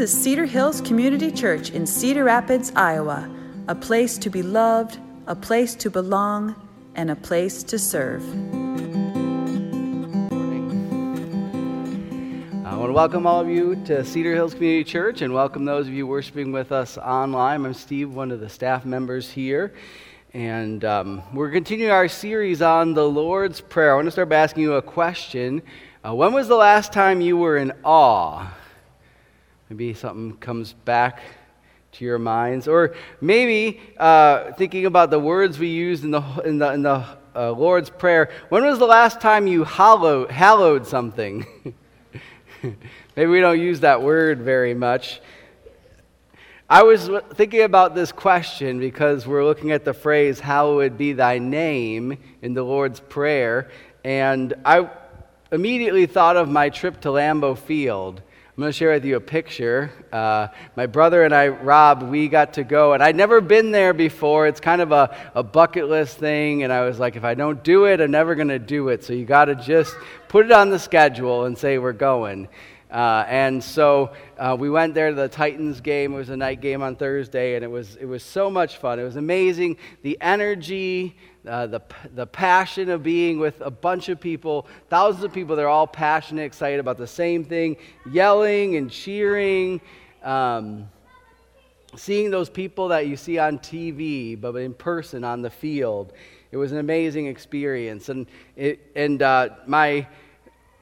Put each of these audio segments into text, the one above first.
This is Cedar Hills Community Church in Cedar Rapids, Iowa, a place to be loved, a place to belong, and a place to serve. I want to welcome all of you to Cedar Hills Community Church and welcome those of you worshiping with us online. I'm Steve, one of the staff members here. And um, we're continuing our series on the Lord's Prayer. I want to start by asking you a question. Uh, when was the last time you were in awe? Maybe something comes back to your minds. Or maybe uh, thinking about the words we used in the, in the, in the uh, Lord's Prayer. When was the last time you hallowed, hallowed something? maybe we don't use that word very much. I was thinking about this question because we're looking at the phrase, Hallowed be thy name, in the Lord's Prayer. And I immediately thought of my trip to Lambeau Field. I'm going to share with you a picture. Uh, my brother and I, Rob, we got to go, and I'd never been there before. It's kind of a, a bucket list thing, and I was like, if I don't do it, I'm never going to do it. So you got to just put it on the schedule and say we're going. Uh, and so uh, we went there to the Titans game. It was a night game on Thursday, and it was, it was so much fun. It was amazing. The energy, uh, the, the passion of being with a bunch of people, thousands of people, they're all passionate, excited about the same thing, yelling and cheering. Um, seeing those people that you see on TV, but in person on the field. It was an amazing experience. And, it, and uh, my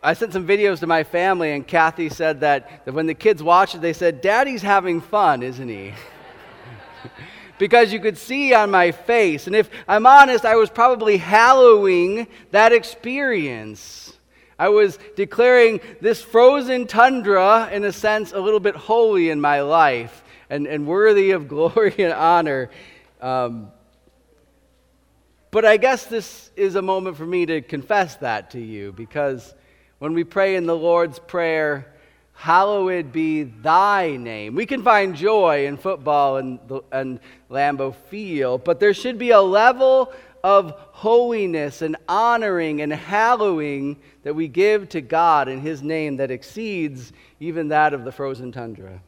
I sent some videos to my family, and Kathy said that, that when the kids watched it, they said, Daddy's having fun, isn't he? because you could see on my face. And if I'm honest, I was probably hallowing that experience. I was declaring this frozen tundra, in a sense, a little bit holy in my life and, and worthy of glory and honor. Um, but I guess this is a moment for me to confess that to you because when we pray in the Lord's Prayer, hallowed be thy name. We can find joy in football and, and Lambeau Field, but there should be a level of holiness and honoring and hallowing that we give to God in His name that exceeds even that of the frozen tundra.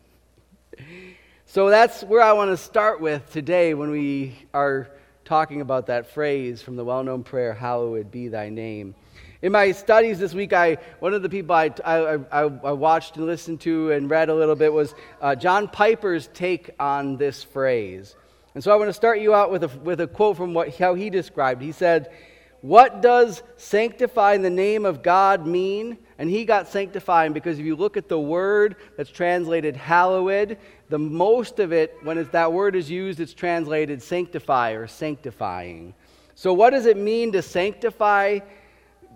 So that's where I want to start with today when we are talking about that phrase from the well known prayer, Hallowed be thy name. In my studies this week, I, one of the people I, I, I, watched and listened to and read a little bit was uh, John Piper's take on this phrase. And so I want to start you out with a, with a quote from what, how he described. He said, What does sanctify in the name of God mean? And he got sanctifying because if you look at the word that's translated hallowed, the most of it, when that word is used, it's translated sanctify or sanctifying. So, what does it mean to sanctify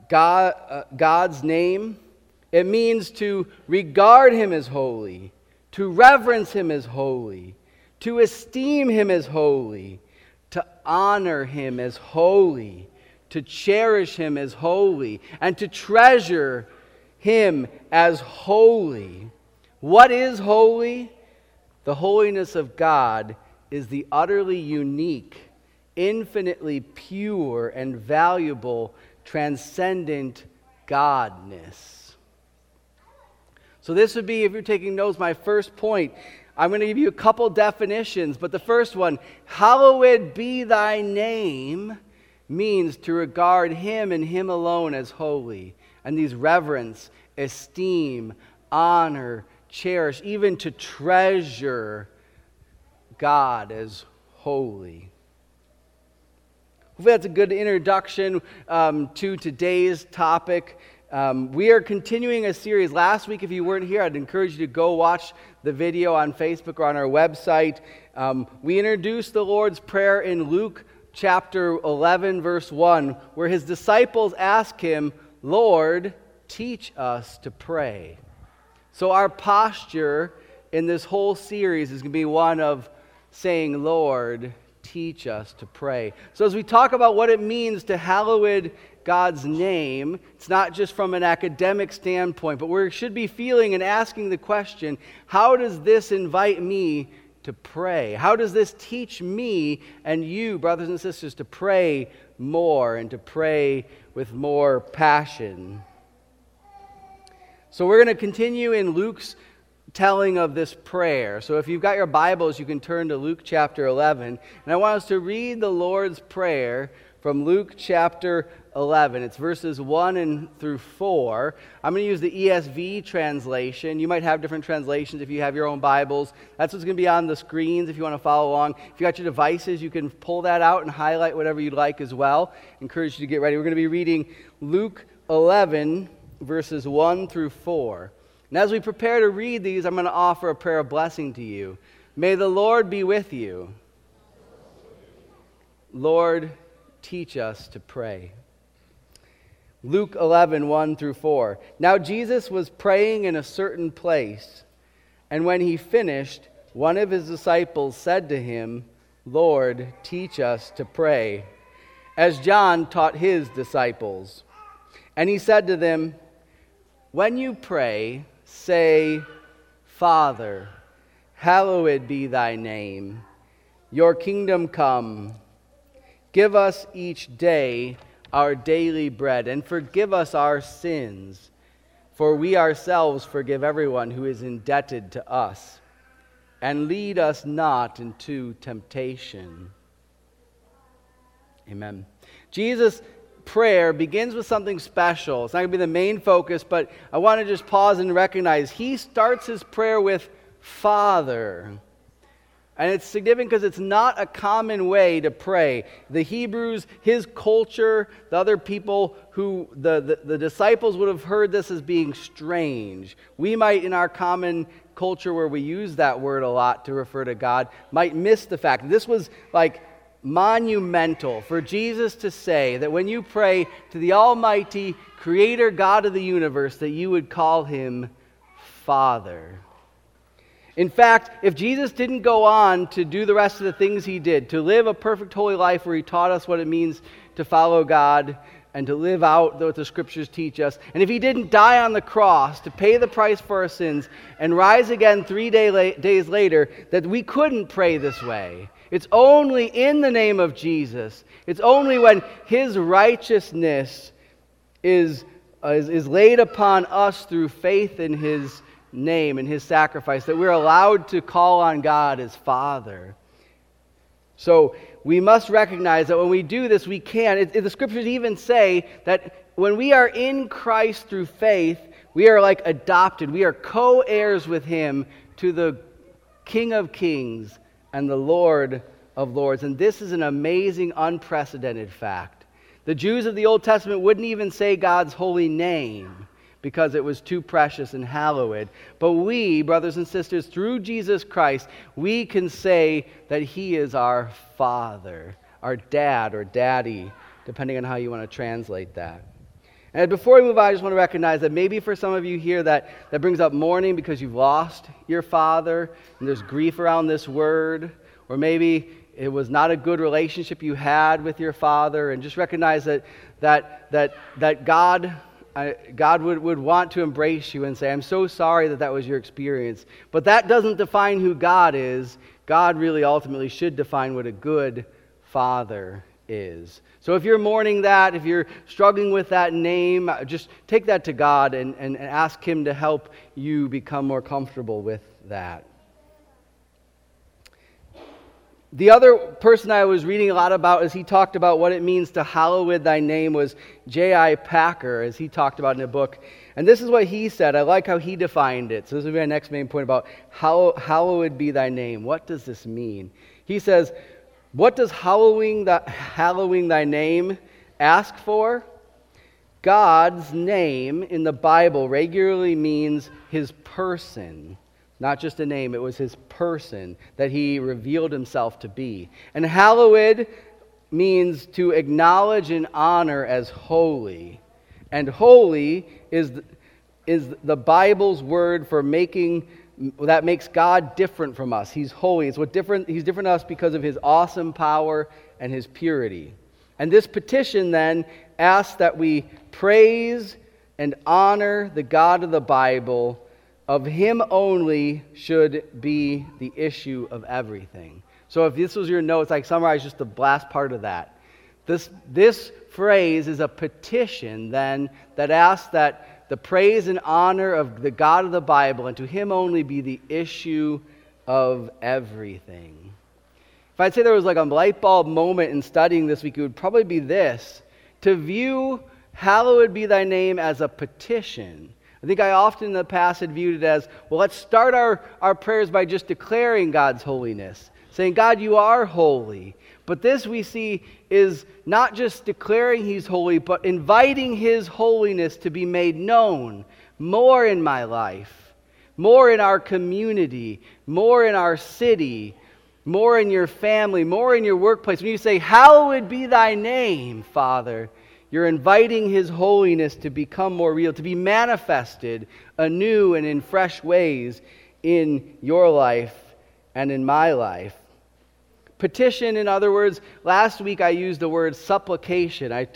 God, uh, God's name. It means to regard him as holy, to reverence him as holy, to esteem him as holy, to honor him as holy, to cherish him as holy, and to treasure him as holy. What is holy? The holiness of God is the utterly unique, infinitely pure, and valuable transcendent Godness. So, this would be, if you're taking notes, my first point. I'm going to give you a couple definitions, but the first one, hallowed be thy name, means to regard him and him alone as holy. And these reverence, esteem, honor, cherish, even to treasure God as holy. Hopefully, that's a good introduction um, to today's topic. Um, we are continuing a series. Last week, if you weren't here, I'd encourage you to go watch the video on Facebook or on our website. Um, we introduced the Lord's Prayer in Luke chapter 11, verse 1, where his disciples ask him, Lord, teach us to pray. So, our posture in this whole series is going to be one of saying, Lord, teach us to pray. So, as we talk about what it means to hallowed God's name, it's not just from an academic standpoint, but we should be feeling and asking the question how does this invite me to pray? How does this teach me and you, brothers and sisters, to pray more and to pray with more passion? So, we're going to continue in Luke's telling of this prayer. So if you've got your Bibles, you can turn to Luke chapter 11. And I want us to read the Lord's Prayer from Luke chapter 11. It's verses 1 and through 4. I'm going to use the ESV translation. You might have different translations if you have your own Bibles. That's what's going to be on the screens if you want to follow along. If you got your devices, you can pull that out and highlight whatever you'd like as well. encourage you to get ready. We're going to be reading Luke 11, verses 1 through 4. And as we prepare to read these, I'm going to offer a prayer of blessing to you. May the Lord be with you. Lord, teach us to pray. Luke 11, 1 through 4. Now Jesus was praying in a certain place, and when he finished, one of his disciples said to him, Lord, teach us to pray, as John taught his disciples. And he said to them, When you pray, say, Father, hallowed be thy name, your kingdom come. Give us each day our daily bread, and forgive us our sins, for we ourselves forgive everyone who is indebted to us. And lead us not into temptation. Amen. Jesus' prayer begins with something special. It's not going to be the main focus, but I want to just pause and recognize he starts his prayer with Father. And it's significant because it's not a common way to pray. The Hebrews, his culture, the other people who, the, the, the, disciples would have heard this as being strange. We might, in our common culture where we use that word a lot to refer to God, might miss the fact this was like monumental for Jesus to say that when you pray to the Almighty Creator God of the universe, that you would call him Father. In fact, if Jesus didn't go on to do the rest of the things he did, to live a perfect holy life where he taught us what it means to follow God and to live out what the scriptures teach us, and if he didn't die on the cross to pay the price for our sins and rise again three day days later, that we couldn't pray this way. It's only in the name of Jesus, it's only when his righteousness is, is, is laid upon us through faith in his name and his sacrifice, that we're allowed to call on God as Father. So we must recognize that when we do this, we can. It, it, the scriptures even say that when we are in Christ through faith, we are like adopted. We are co heirs with him to the King of Kings and the Lord of Lords. And this is an amazing, unprecedented fact. The Jews of the Old Testament wouldn't even say God's holy name because it was too precious and hallowed. But we, brothers and sisters, through Jesus Christ, we can say that He is our Father, our dad or daddy, depending on how you want to translate that. And before we move on, I just want to recognize that maybe for some of you here that, that brings up mourning because you've lost your father and there's grief around this word, or maybe it was not a good relationship you had with your father, and just recognize that, that, that, that God I, God would, would want to embrace you and say, I'm so sorry that that was your experience. But that doesn't define who God is. God really ultimately should define what a good father is. So if you're mourning that, if you're struggling with that name, uh, just take that to God and, and, and ask Him to help you become more comfortable with that. The other person I was reading a lot about as he talked about what it means to hallowed thy name was J.I. Packer, as he talked about in a book. And this is what he said. I like how he defined it. So this will be my next main point about how hallowed be thy name. What does this mean? He says, What does hallowing, the, hallowing thy name ask for? God's name in the Bible regularly means his person. Not just a name, it was his person that he revealed himself to be. And hallowed means to acknowledge and honor as holy. And holy is, is the Bible's word for making that makes God different from us. He's holy. It's what different he's different to us because of his awesome power and his purity. And this petition then asks that we praise and honor the God of the Bible of him only should be the issue of everything. So if this was your notes, I summarize just the last part of that. This, this phrase is a petition then that asks that the praise and honor of the God of the Bible and to Him only be the issue of everything. If I'd say there was like a light bulb moment in studying this week, it would probably be this to view hallowed be thy name as a petition. I think I often in the past had viewed it as well, let's start our, our prayers by just declaring God's holiness, saying, God, you are holy. But this we see is not just declaring He's holy, but inviting His holiness to be made known more in my life, more in our community, more in our city, more in your family, more in your workplace. When you say, Hallowed be thy name, Father, you're inviting His holiness to become more real, to be manifested anew and in fresh ways in your life and in my life. Petition, in other words, last week I used the word supplication. I,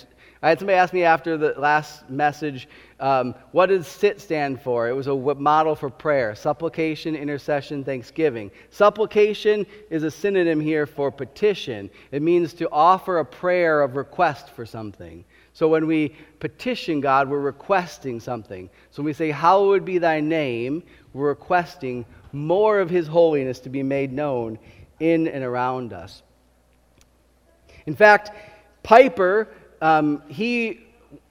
I had somebody ask me after the last message, um, what does SIT stand for? It was a model for prayer supplication, intercession, thanksgiving. Supplication is a synonym here for petition, it means to offer a prayer of request for something. So when we petition God, we're requesting something. So when we say, Hallowed be thy name, we're requesting more of his holiness to be made known in and around us. In fact, Piper, um, he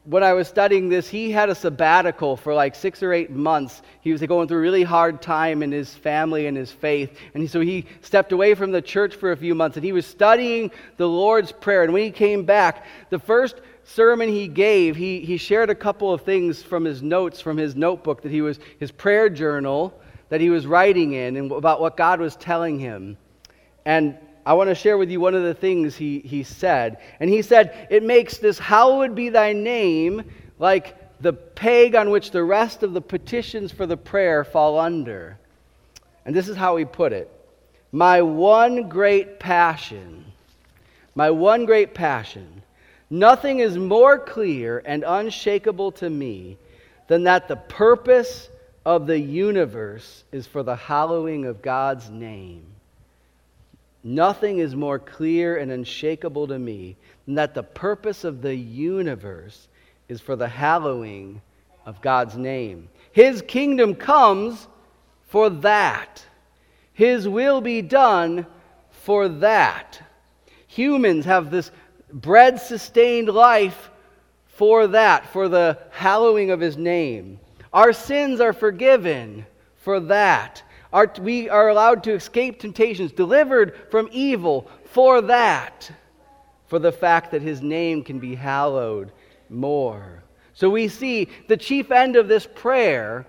when I was studying this, he had a sabbatical for like six or eight months. He was going through a really hard time in his family and his faith. And so he stepped away from the church for a few months and he was studying the Lord's Prayer. And when he came back, the first sermon he gave, he, he shared a couple of things from his notes, from his notebook that he was, his prayer journal that he was writing in and about what God was telling him. And I want to share with you one of the things he, he said. And he said, It makes this hallowed be thy name like the peg on which the rest of the petitions for the prayer fall under. And this is how he put it My one great passion, my one great passion, nothing is more clear and unshakable to me than that the purpose of the universe is for the hallowing of God's name. Nothing is more clear and unshakable to me than that the purpose of the universe is for the hallowing of God's name. His kingdom comes for that. His will be done for that. Humans have this bread sustained life for that, for the hallowing of His name. Our sins are forgiven for that. Are, we are allowed to escape temptations, delivered from evil for that, for the fact that his name can be hallowed more. So we see the chief end of this prayer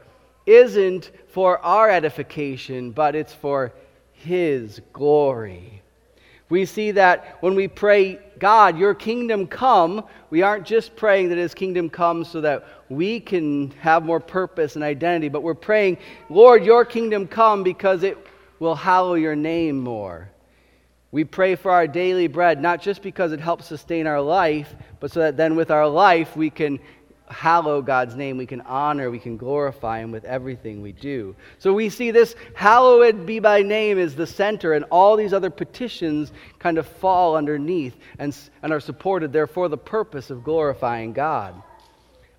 isn't for our edification, but it's for his glory. We see that when we pray, God, your kingdom come, we aren't just praying that his kingdom comes so that we can have more purpose and identity, but we're praying, Lord, your kingdom come because it will hallow your name more. We pray for our daily bread, not just because it helps sustain our life, but so that then with our life we can hallow God's name, we can honor, we can glorify Him with everything we do. So we see this hallowed be by name is the center, and all these other petitions kind of fall underneath and, and are supported, therefore, the purpose of glorifying God.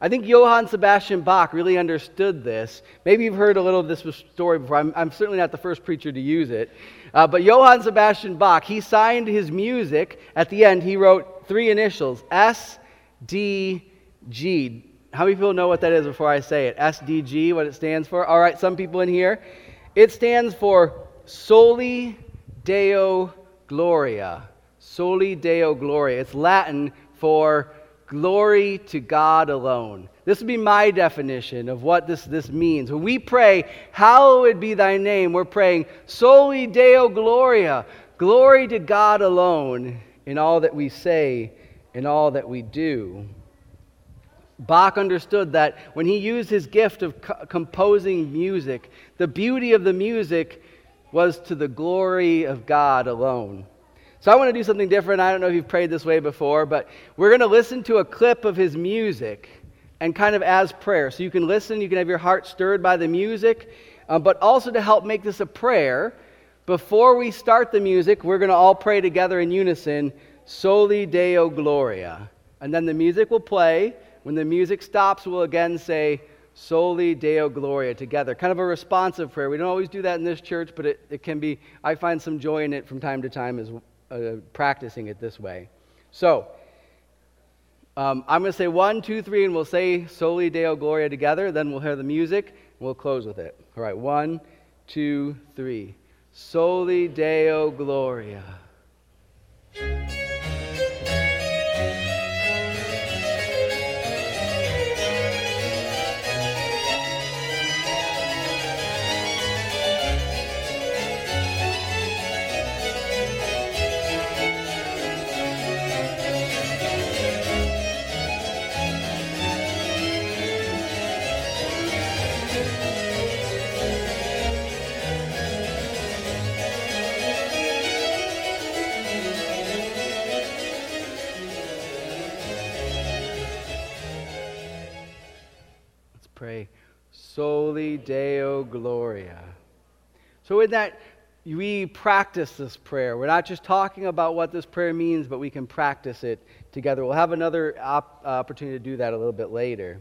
I think Johann Sebastian Bach really understood this. Maybe you've heard a little of this story before. I'm, I'm certainly not the first preacher to use it. Uh, but Johann Sebastian Bach, he signed his music. At the end, he wrote three initials S, D, G. How many people know what that is before I say it? SDG, what it stands for? All right, some people in here. It stands for Soli Deo Gloria. Soli Deo Gloria. It's Latin for glory to God alone. This would be my definition of what this, this means. When we pray, Hallowed be thy name, we're praying Soli Deo Gloria. Glory to God alone in all that we say, in all that we do. Bach understood that when he used his gift of co- composing music, the beauty of the music was to the glory of God alone. So I want to do something different. I don't know if you've prayed this way before, but we're going to listen to a clip of his music and kind of as prayer. So you can listen, you can have your heart stirred by the music, uh, but also to help make this a prayer. Before we start the music, we're going to all pray together in unison, Soli Deo Gloria. And then the music will play. When the music stops, we'll again say, Soli Deo Gloria together. Kind of a responsive prayer. We don't always do that in this church, but it, it can be, I find some joy in it from time to time as uh, practicing it this way. So, um, I'm going to say one, two, three, and we'll say Soli Deo Gloria together. Then we'll hear the music, and we'll close with it. All right, one, two, three. Soli Deo Gloria. Pray, Soli Deo Gloria. So, in that, we practice this prayer. We're not just talking about what this prayer means, but we can practice it together. We'll have another op- uh, opportunity to do that a little bit later.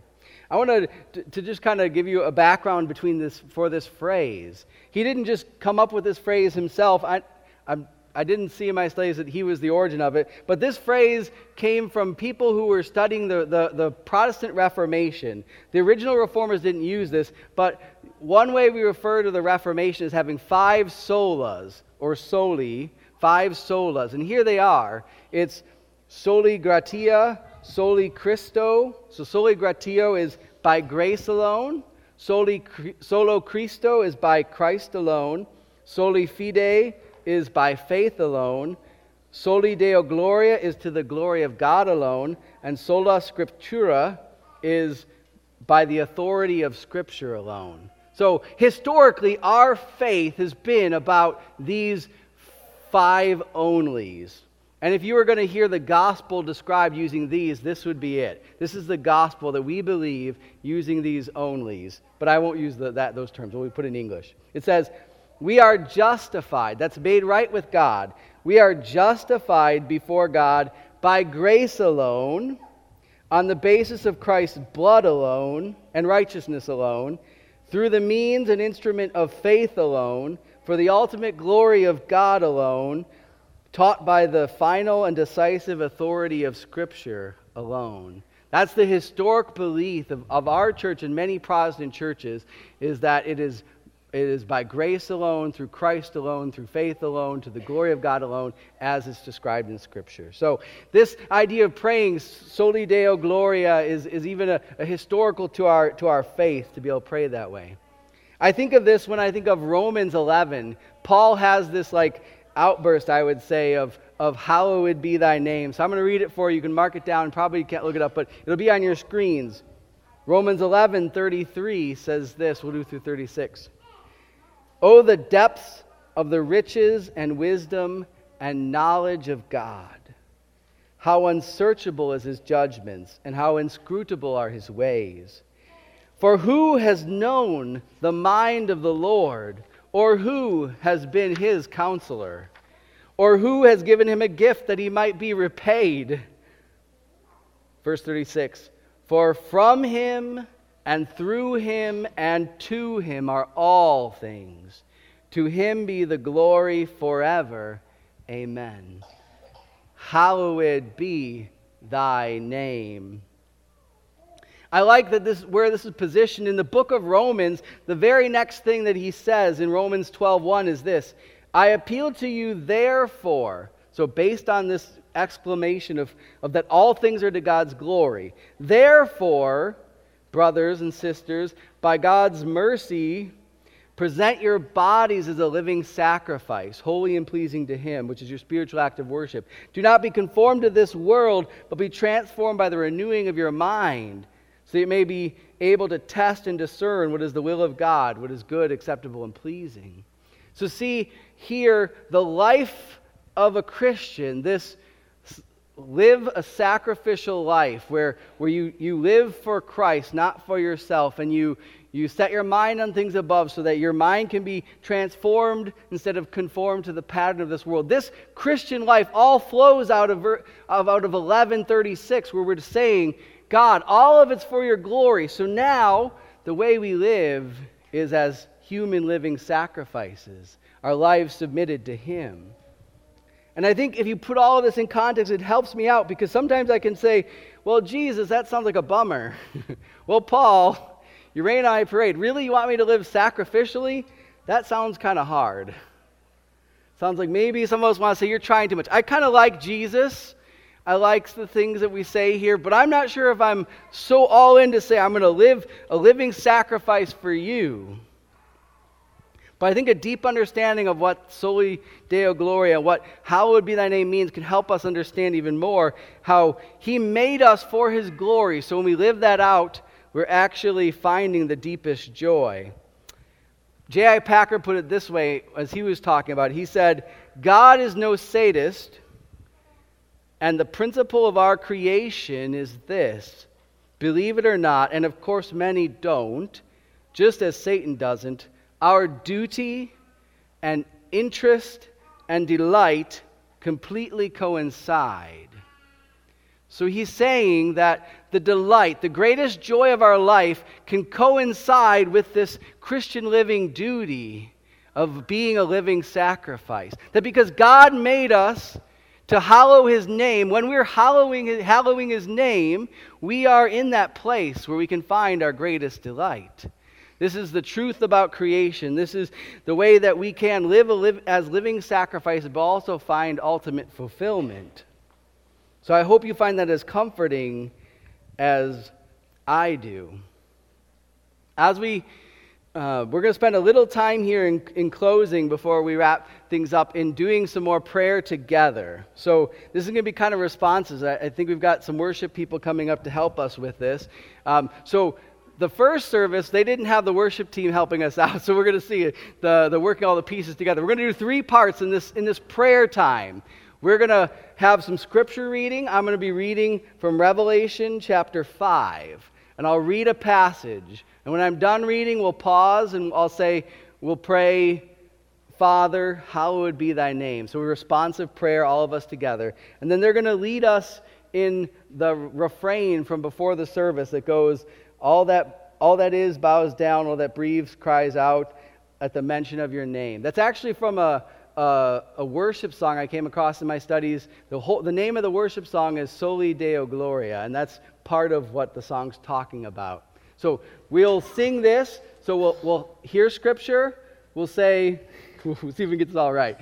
I want to, to just kind of give you a background between this for this phrase. He didn't just come up with this phrase himself. I, I'm I didn't see in my studies that he was the origin of it, but this phrase came from people who were studying the, the, the, Protestant Reformation. The original reformers didn't use this, but one way we refer to the Reformation is having five solas, or soli, five solas. And here they are it's soli gratia, soli Christo. So soli gratio is by grace alone, soli, solo Christo is by Christ alone, soli fide is by faith alone. Soli Deo Gloria is to the glory of God alone. And sola Scriptura is by the authority of Scripture alone. So, historically, our faith has been about these five onlys. And if you were going to hear the gospel described using these, this would be it. This is the gospel that we believe using these onlys. But I won't use the, that, those terms. We'll put in English. It says, we are justified. That's made right with God. We are justified before God by grace alone, on the basis of Christ's blood alone and righteousness alone, through the means and instrument of faith alone, for the ultimate glory of God alone, taught by the final and decisive authority of Scripture alone. That's the historic belief of, of our church and many Protestant churches, is that it is it is by grace alone, through Christ alone, through faith alone, to the glory of God alone, as it's described in Scripture. So, this idea of praying soli deo gloria is, is even a, a historical to our, to our faith to be able to pray that way. I think of this when I think of Romans 11. Paul has this like outburst, I would say, of, of hallowed be thy name. So I'm going to read it for you. You can mark it down. Probably you can't look it up, but it'll be on your screens. Romans 11, 33 says this. We'll do through 36. Oh, the depths of the riches and wisdom and knowledge of God. How unsearchable is his judgments, and how inscrutable are his ways. For who has known the mind of the Lord, or who has been his counselor, or who has given him a gift that he might be repaid? Verse 36 For from him and through him and to him are all things. To him be the glory forever. Amen. Hallowed be thy name. I like that this where this is positioned in the book of Romans. The very next thing that he says in Romans 12:1 is this: I appeal to you therefore. So based on this exclamation of, of that all things are to God's glory. Therefore, brothers and sisters, by God's mercy, present your bodies as a living sacrifice, holy and pleasing to Him, which is your spiritual act of worship. Do not be conformed to this world, but be transformed by the renewing of your mind, so that you may be able to test and discern what is the will of God, what is good, acceptable, and pleasing. So, see here the life of a Christian, this live a sacrificial life where, where you, you live for Christ, not for yourself, and you, you set your mind on things above so that your mind can be transformed instead of conformed to the pattern of this world. This Christian life all flows out of, of, out of 1136, where we're saying, God, all of it's for your glory. So now, the way we live is as human living sacrifices, our lives submitted to Him. And I think if you put all of this in context, it helps me out because sometimes I can say, well, Jesus, that sounds like a bummer. well, Paul, you rain on my parade. Really, you want me to live sacrificially? That sounds kind of hard. Sounds like maybe some of us want to say, you're trying too much. I kind of like Jesus. I like the things that we say here, but I'm not sure if I'm so all in to say I'm going to live a living sacrifice for you. But I think a deep understanding of what soli deo gloria, what hallowed be thy name means, can help us understand even more how he made us for his glory. So when we live that out, we're actually finding the deepest joy. J.I. Packer put it this way as he was talking about it. He said, God is no sadist, and the principle of our creation is this believe it or not, and of course many don't, just as Satan doesn't our duty and interest and delight completely coincide. So he's saying that the delight, the greatest joy of our life, can coincide with this Christian living duty of being a living sacrifice. That because God made us to hallow his name, when we're hallowing, hallowing his name, we are in that place where we can find our greatest delight. This is the truth about creation. This is the way that we can live, live as living sacrifice, but also find ultimate fulfillment. So I hope you find that as comforting as I do. As we uh, we're going to spend a little time here in, in closing before we wrap things up in doing some more prayer together. So, this is going to be kind of responses. I, I think we've got some worship people coming up to help us with this. Um, so, the first service, they didn't have the worship team helping us out, so we're going to see the, the working all the pieces together. We're going to do three parts in this, in this prayer time. We're going to have some scripture reading. I'm going to be reading from Revelation chapter 5, and I'll read a passage. And when I'm done reading, we'll pause and I'll say, We'll pray, Father, hallowed be thy name. So, a responsive prayer, all of us together. And then they're going to lead us in the refrain from before the service that goes, all that, all that is bows down, all that breathes cries out at the mention of your name. That's actually from a, a, a worship song I came across in my studies. The, whole, the name of the worship song is Soli Deo Gloria, and that's part of what the song's talking about. So we'll sing this. So we'll, we'll hear scripture. We'll say, we'll see if we get this all right.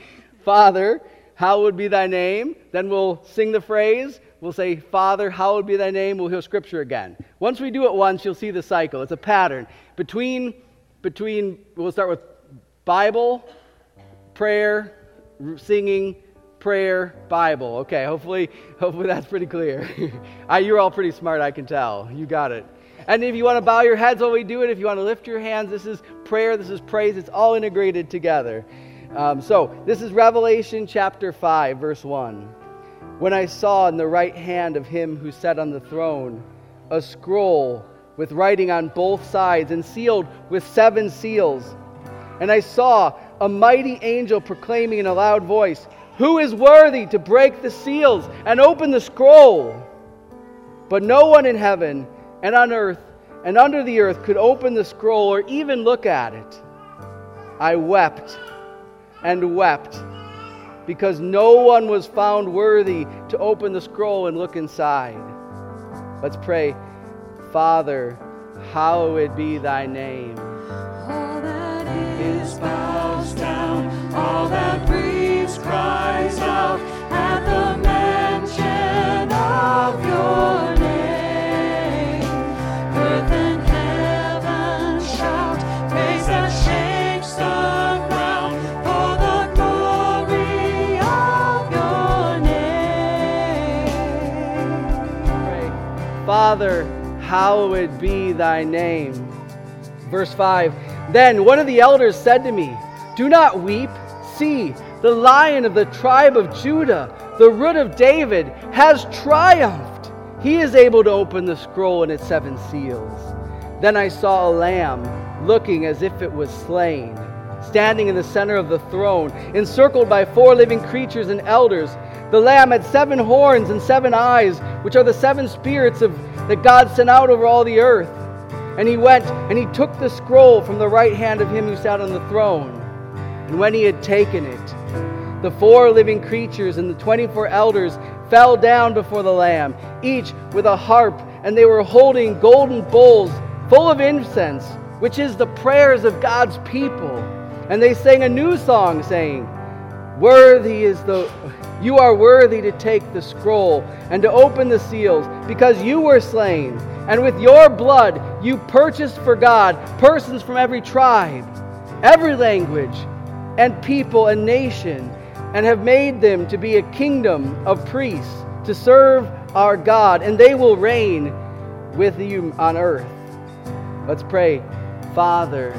Father, hallowed be thy name. Then we'll sing the phrase. We'll say, Father, hallowed be thy name. We'll hear scripture again. Once we do it once, you'll see the cycle. It's a pattern. Between, between we'll start with Bible, prayer, singing, prayer, Bible. Okay, hopefully, hopefully that's pretty clear. You're all pretty smart, I can tell. You got it. And if you want to bow your heads while we do it, if you want to lift your hands, this is prayer, this is praise. It's all integrated together. Um, so, this is Revelation chapter 5, verse 1 when I saw in the right hand of him who sat on the throne a scroll with writing on both sides and sealed with seven seals. And I saw a mighty angel proclaiming in a loud voice, Who is worthy to break the seals and open the scroll? But no one in heaven and on earth and under the earth could open the scroll or even look at it. I wept and wept because no one was found worthy to open the scroll and look inside. Let's pray. Father, hallowed be thy name. All that is bows down, all that breathes cries out at the Father, hallowed be thy name. Verse 5 Then one of the elders said to me, Do not weep. See, the lion of the tribe of Judah, the root of David, has triumphed. He is able to open the scroll and its seven seals. Then I saw a lamb looking as if it was slain, standing in the center of the throne, encircled by four living creatures and elders. The lamb had seven horns and seven eyes, which are the seven spirits of, that God sent out over all the earth. And he went and he took the scroll from the right hand of him who sat on the throne. And when he had taken it, the four living creatures and the 24 elders fell down before the Lamb, each with a harp, and they were holding golden bowls full of incense, which is the prayers of God's people. And they sang a new song, saying, Worthy is the you are worthy to take the scroll and to open the seals, because you were slain, and with your blood you purchased for God persons from every tribe, every language, and people and nation, and have made them to be a kingdom of priests to serve our God, and they will reign with you on earth. Let's pray. Father,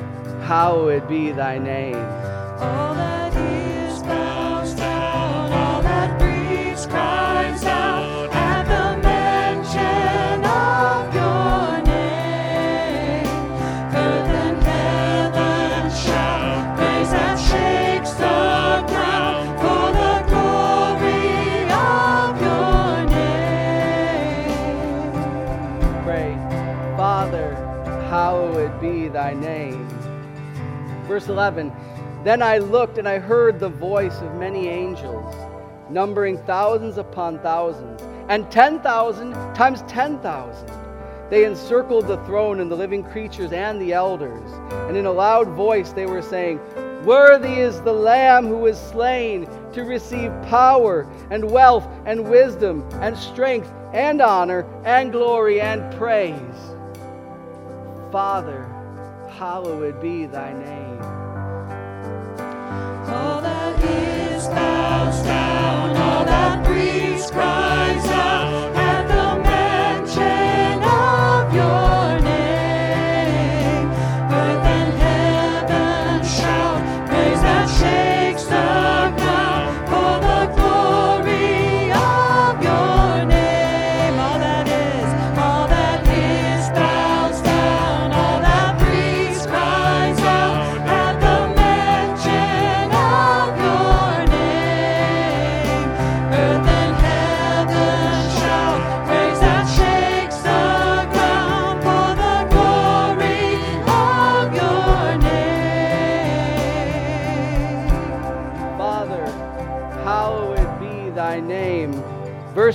hallowed be thy name. Verse 11 Then I looked and I heard the voice of many angels, numbering thousands upon thousands, and 10,000 times 10,000. They encircled the throne and the living creatures and the elders, and in a loud voice they were saying, Worthy is the Lamb who was slain to receive power and wealth and wisdom and strength and honor and glory and praise. Father, hallowed be thy name. All that is bows down, all that breathes cries out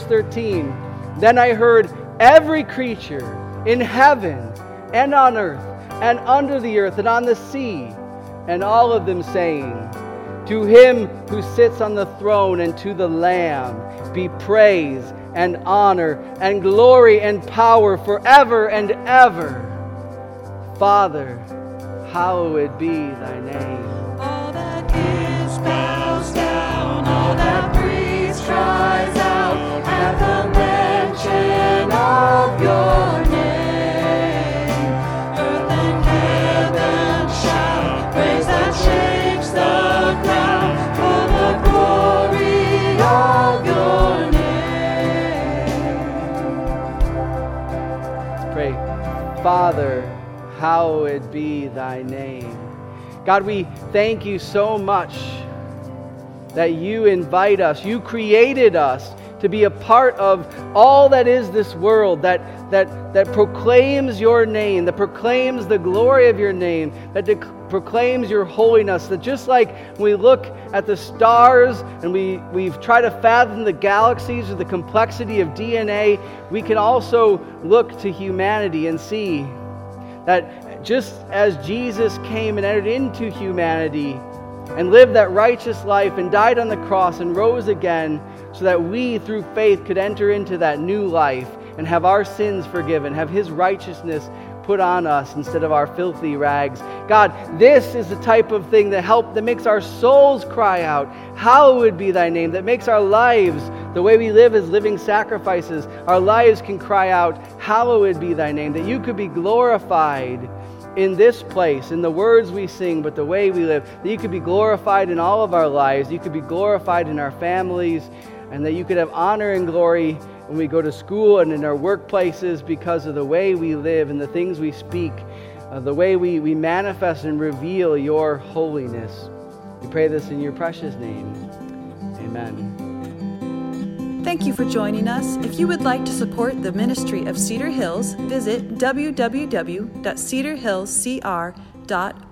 Verse 13 Then I heard every creature in heaven and on earth and under the earth and on the sea, and all of them saying, To him who sits on the throne and to the Lamb be praise and honor and glory and power forever and ever. Father, hallowed be thy name. Hallowed be thy name. God, we thank you so much that you invite us, you created us to be a part of all that is this world, that, that, that proclaims your name, that proclaims the glory of your name, that dec- proclaims your holiness. That just like when we look at the stars and we, we've tried to fathom the galaxies or the complexity of DNA, we can also look to humanity and see that just as Jesus came and entered into humanity and lived that righteous life and died on the cross and rose again, so that we through faith could enter into that new life and have our sins forgiven, have His righteousness put on us instead of our filthy rags. God, this is the type of thing that help that makes our souls cry out, hallowed be thy name, that makes our lives, the way we live as living sacrifices, our lives can cry out, hallowed be thy name, that you could be glorified in this place, in the words we sing, but the way we live, that you could be glorified in all of our lives, you could be glorified in our families, and that you could have honor and glory when we go to school and in our workplaces because of the way we live and the things we speak, uh, the way we, we manifest and reveal your holiness. We pray this in your precious name. Amen. Thank you for joining us. If you would like to support the ministry of Cedar Hills, visit www.cedarhillscr.org